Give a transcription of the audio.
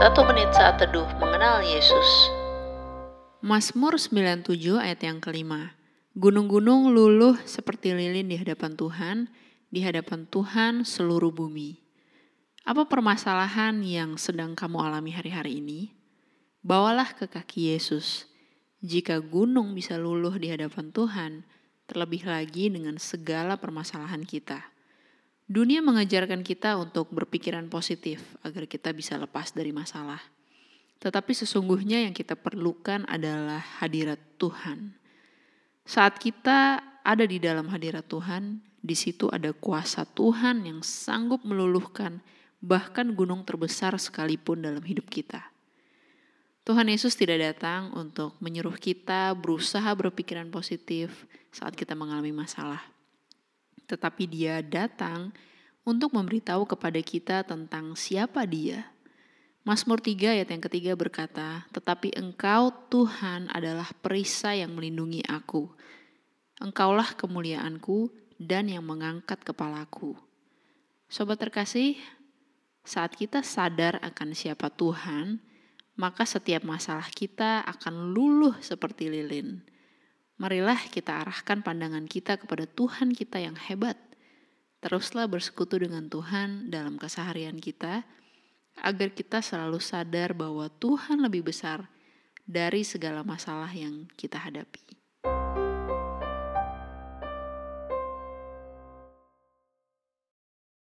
Satu menit saat teduh mengenal Yesus. Mazmur 97 ayat yang kelima. Gunung-gunung luluh seperti lilin di hadapan Tuhan, di hadapan Tuhan seluruh bumi. Apa permasalahan yang sedang kamu alami hari-hari ini? Bawalah ke kaki Yesus. Jika gunung bisa luluh di hadapan Tuhan, terlebih lagi dengan segala permasalahan kita. Dunia mengajarkan kita untuk berpikiran positif agar kita bisa lepas dari masalah. Tetapi sesungguhnya yang kita perlukan adalah hadirat Tuhan. Saat kita ada di dalam hadirat Tuhan, di situ ada kuasa Tuhan yang sanggup meluluhkan bahkan gunung terbesar sekalipun dalam hidup kita. Tuhan Yesus tidak datang untuk menyuruh kita berusaha berpikiran positif saat kita mengalami masalah tetapi dia datang untuk memberitahu kepada kita tentang siapa dia. Mazmur 3 ayat yang ketiga berkata, Tetapi engkau Tuhan adalah perisai yang melindungi aku. Engkaulah kemuliaanku dan yang mengangkat kepalaku. Sobat terkasih, saat kita sadar akan siapa Tuhan, maka setiap masalah kita akan luluh seperti lilin. Marilah kita arahkan pandangan kita kepada Tuhan kita yang hebat. Teruslah bersekutu dengan Tuhan dalam keseharian kita, agar kita selalu sadar bahwa Tuhan lebih besar dari segala masalah yang kita hadapi.